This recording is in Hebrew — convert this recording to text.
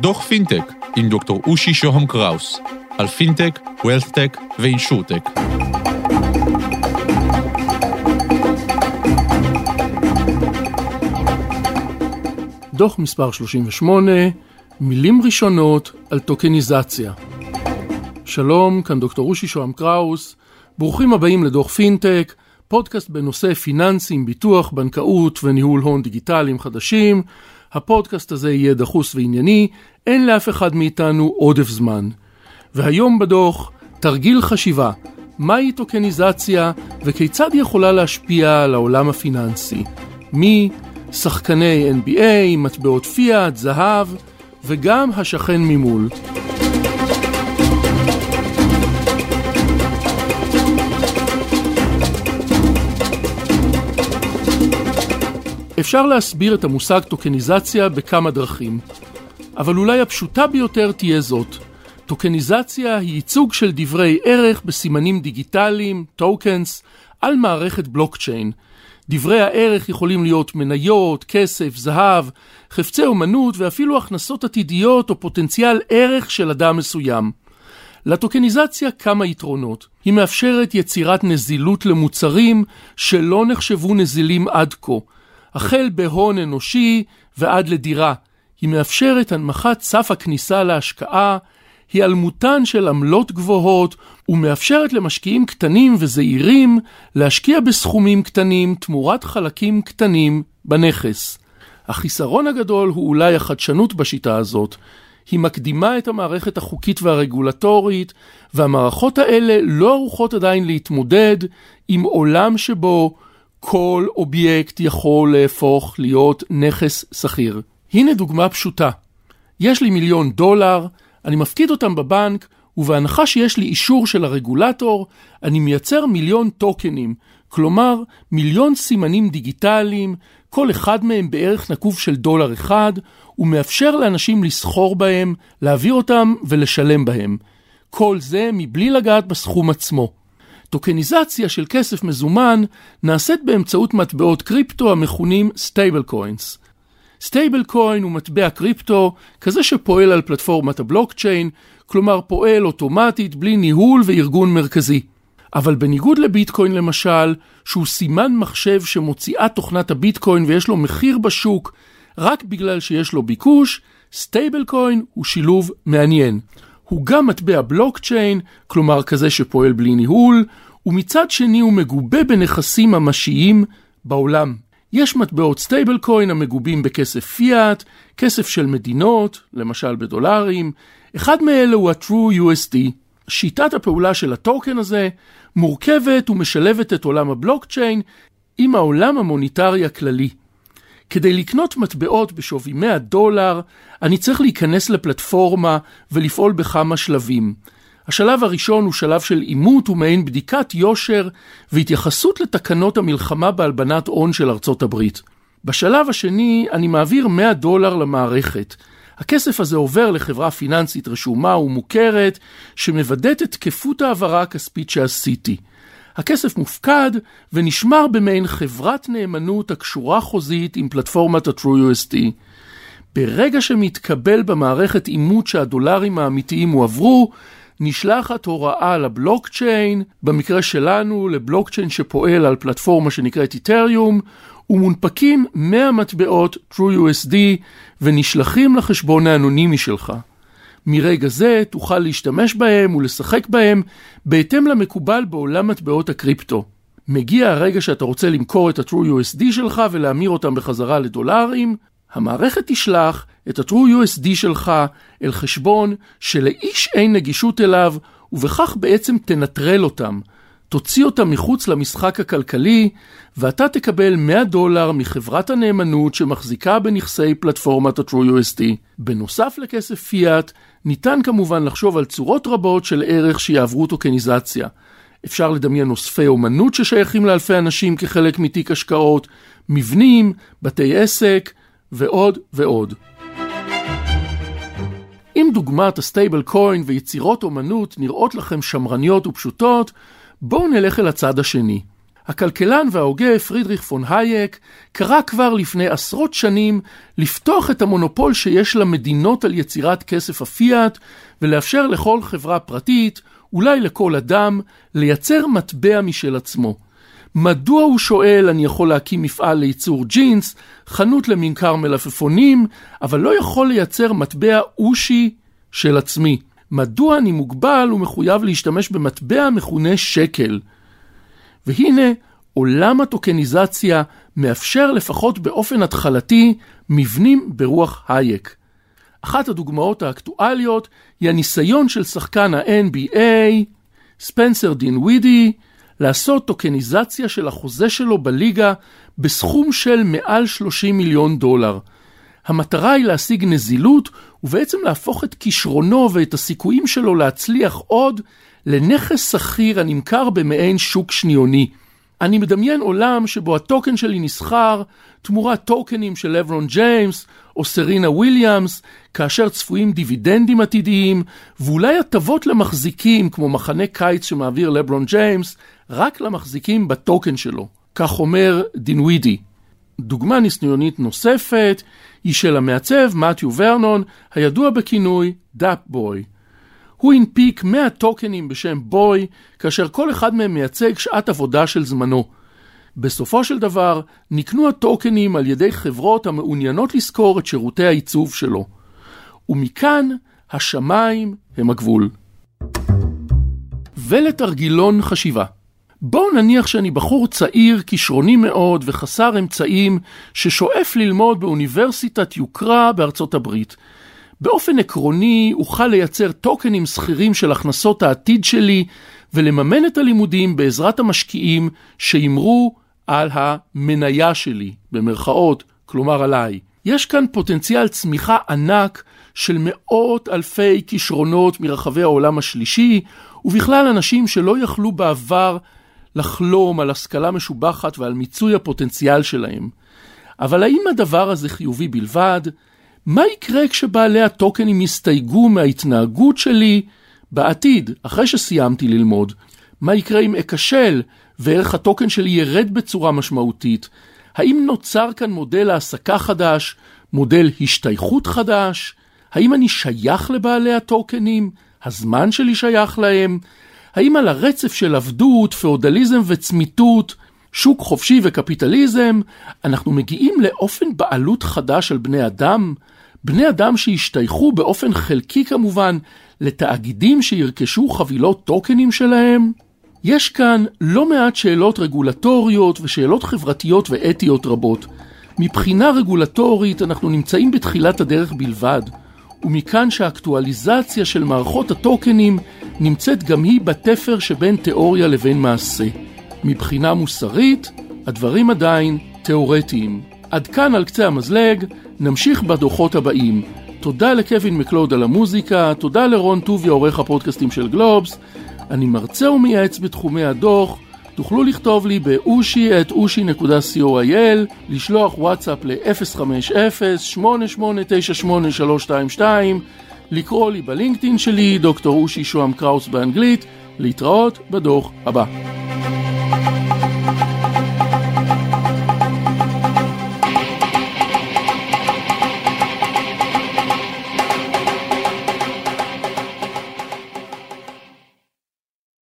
דוח פינטק עם דוקטור אושי שוהם קראוס על פינטק, WealthTech ו InsurTech. דוח מספר 38, מילים ראשונות על טוקניזציה. שלום, כאן דוקטור אושי שוהם קראוס, ברוכים הבאים לדוח פינטק, פודקאסט בנושא פיננסים, ביטוח, בנקאות וניהול הון דיגיטליים חדשים. הפודקאסט הזה יהיה דחוס וענייני, אין לאף אחד מאיתנו עודף זמן. והיום בדוח, תרגיל חשיבה, מהי טוקניזציה וכיצד היא יכולה להשפיע על העולם הפיננסי. מי? שחקני NBA, מטבעות פיאט, זהב, וגם השכן ממול. אפשר להסביר את המושג טוקניזציה בכמה דרכים, אבל אולי הפשוטה ביותר תהיה זאת. טוקניזציה היא ייצוג של דברי ערך בסימנים דיגיטליים, טוקנס, על מערכת בלוקצ'יין. דברי הערך יכולים להיות מניות, כסף, זהב, חפצי אומנות ואפילו הכנסות עתידיות או פוטנציאל ערך של אדם מסוים. לטוקניזציה כמה יתרונות. היא מאפשרת יצירת נזילות למוצרים שלא נחשבו נזילים עד כה. החל בהון אנושי ועד לדירה. היא מאפשרת הנמכת סף הכניסה להשקעה, היעלמותן של עמלות גבוהות ומאפשרת למשקיעים קטנים וזעירים להשקיע בסכומים קטנים תמורת חלקים קטנים בנכס. החיסרון הגדול הוא אולי החדשנות בשיטה הזאת. היא מקדימה את המערכת החוקית והרגולטורית, והמערכות האלה לא ערוכות עדיין להתמודד עם עולם שבו כל אובייקט יכול להפוך להיות נכס שכיר. הנה דוגמה פשוטה. יש לי מיליון דולר, אני מפקיד אותם בבנק, ובהנחה שיש לי אישור של הרגולטור, אני מייצר מיליון טוקנים, כלומר מיליון סימנים דיגיטליים, כל אחד מהם בערך נקוב של דולר אחד, ומאפשר לאנשים לסחור בהם, להעביר אותם ולשלם בהם. כל זה מבלי לגעת בסכום עצמו. טוקניזציה של כסף מזומן נעשית באמצעות מטבעות קריפטו המכונים stable coins. stable coin הוא מטבע קריפטו כזה שפועל על פלטפורמת הבלוקצ'יין, כלומר פועל אוטומטית בלי ניהול וארגון מרכזי. אבל בניגוד לביטקוין למשל, שהוא סימן מחשב שמוציאה תוכנת הביטקוין ויש לו מחיר בשוק רק בגלל שיש לו ביקוש, stable coin הוא שילוב מעניין. הוא גם מטבע בלוקצ'יין, כלומר כזה שפועל בלי ניהול, ומצד שני הוא מגובה בנכסים ממשיים בעולם. יש מטבעות stable coin המגובים בכסף פיאט, כסף של מדינות, למשל בדולרים, אחד מאלה הוא ה-True USD. שיטת הפעולה של הטוקן הזה מורכבת ומשלבת את עולם הבלוקצ'יין עם העולם המוניטרי הכללי. כדי לקנות מטבעות בשווי 100 דולר, אני צריך להיכנס לפלטפורמה ולפעול בכמה שלבים. השלב הראשון הוא שלב של אימות ומעין בדיקת יושר והתייחסות לתקנות המלחמה בהלבנת הון של ארצות הברית. בשלב השני אני מעביר 100 דולר למערכת. הכסף הזה עובר לחברה פיננסית רשומה ומוכרת שמוודאת את תקפות ההעברה הכספית שעשיתי. הכסף מופקד ונשמר במעין חברת נאמנות הקשורה חוזית עם פלטפורמת ה-TrueUSD. ברגע שמתקבל במערכת אימות שהדולרים האמיתיים הועברו, נשלחת הוראה לבלוקצ'יין, במקרה שלנו לבלוקצ'יין שפועל על פלטפורמה שנקראת איתריום, ומונפקים 100 מטבעות TrueUSD ונשלחים לחשבון האנונימי שלך. מרגע זה תוכל להשתמש בהם ולשחק בהם בהתאם למקובל בעולם מטבעות הקריפטו. מגיע הרגע שאתה רוצה למכור את ה-TrueUSD שלך ולהמיר אותם בחזרה לדולרים, המערכת תשלח את ה-TrueUSD שלך אל חשבון שלאיש אין נגישות אליו, ובכך בעצם תנטרל אותם. תוציא אותם מחוץ למשחק הכלכלי, ואתה תקבל 100 דולר מחברת הנאמנות שמחזיקה בנכסי פלטפורמת ה-TrueUSD. בנוסף לכסף פיאט, ניתן כמובן לחשוב על צורות רבות של ערך שיעברו טוקניזציה. אפשר לדמיין אוספי אומנות ששייכים לאלפי אנשים כחלק מתיק השקעות, מבנים, בתי עסק ועוד ועוד. אם דוגמת הסטייבל קוין ויצירות אומנות נראות לכם שמרניות ופשוטות, בואו נלך אל הצד השני. הכלכלן וההוגה פרידריך פון הייק קרא כבר לפני עשרות שנים לפתוח את המונופול שיש למדינות על יצירת כסף הפיאט ולאפשר לכל חברה פרטית, אולי לכל אדם, לייצר מטבע משל עצמו. מדוע הוא שואל אני יכול להקים מפעל לייצור ג'ינס, חנות לממכר מלפפונים, אבל לא יכול לייצר מטבע אושי של עצמי? מדוע אני מוגבל ומחויב להשתמש במטבע מכונה שקל? והנה, עולם הטוקניזציה מאפשר לפחות באופן התחלתי מבנים ברוח הייק. אחת הדוגמאות האקטואליות היא הניסיון של שחקן ה-NBA, ספנסר דין ווידי, לעשות טוקניזציה של החוזה שלו בליגה בסכום של מעל 30 מיליון דולר. המטרה היא להשיג נזילות ובעצם להפוך את כישרונו ואת הסיכויים שלו להצליח עוד לנכס סחיר הנמכר במעין שוק שניוני. אני מדמיין עולם שבו הטוקן שלי נסחר תמורת טוקנים של לברון ג'יימס או סרינה וויליאמס, כאשר צפויים דיבידנדים עתידיים, ואולי הטבות למחזיקים כמו מחנה קיץ שמעביר לברון ג'יימס, רק למחזיקים בטוקן שלו. כך אומר דינווידי. דוגמה ניסיונית נוספת היא של המעצב מתיו ורנון, הידוע בכינוי דאפ בוי. הוא הנפיק 100 טוקנים בשם בוי, כאשר כל אחד מהם מייצג שעת עבודה של זמנו. בסופו של דבר, נקנו הטוקנים על ידי חברות המעוניינות לשכור את שירותי העיצוב שלו. ומכאן, השמיים הם הגבול. ולתרגילון חשיבה. בואו נניח שאני בחור צעיר, כישרוני מאוד וחסר אמצעים, ששואף ללמוד באוניברסיטת יוקרה בארצות הברית. באופן עקרוני אוכל לייצר טוקנים שכירים של הכנסות העתיד שלי ולממן את הלימודים בעזרת המשקיעים שימרו על המניה שלי, במרכאות, כלומר עליי. יש כאן פוטנציאל צמיחה ענק של מאות אלפי כישרונות מרחבי העולם השלישי, ובכלל אנשים שלא יכלו בעבר לחלום על השכלה משובחת ועל מיצוי הפוטנציאל שלהם. אבל האם הדבר הזה חיובי בלבד? מה יקרה כשבעלי הטוקנים יסתייגו מההתנהגות שלי בעתיד, אחרי שסיימתי ללמוד? מה יקרה אם אכשל וערך הטוקן שלי ירד בצורה משמעותית? האם נוצר כאן מודל העסקה חדש, מודל השתייכות חדש? האם אני שייך לבעלי הטוקנים? הזמן שלי שייך להם? האם על הרצף של עבדות, פאודליזם וצמיתות, שוק חופשי וקפיטליזם, אנחנו מגיעים לאופן בעלות חדש על בני אדם? בני אדם שהשתייכו באופן חלקי כמובן לתאגידים שירכשו חבילות טוקנים שלהם? יש כאן לא מעט שאלות רגולטוריות ושאלות חברתיות ואתיות רבות. מבחינה רגולטורית אנחנו נמצאים בתחילת הדרך בלבד, ומכאן שהאקטואליזציה של מערכות הטוקנים נמצאת גם היא בתפר שבין תיאוריה לבין מעשה. מבחינה מוסרית, הדברים עדיין תיאורטיים. עד כאן על קצה המזלג, נמשיך בדוחות הבאים. תודה לקווין מקלוד על המוזיקה, תודה לרון טוביה עורך הפודקאסטים של גלובס. אני מרצה ומייעץ בתחומי הדוח. תוכלו לכתוב לי באושי את אושי.co.il, לשלוח וואטסאפ ל-050-8898-322, לקרוא לי בלינקדאין שלי, דוקטור אושי שוהם קראוס באנגלית, להתראות בדוח הבא.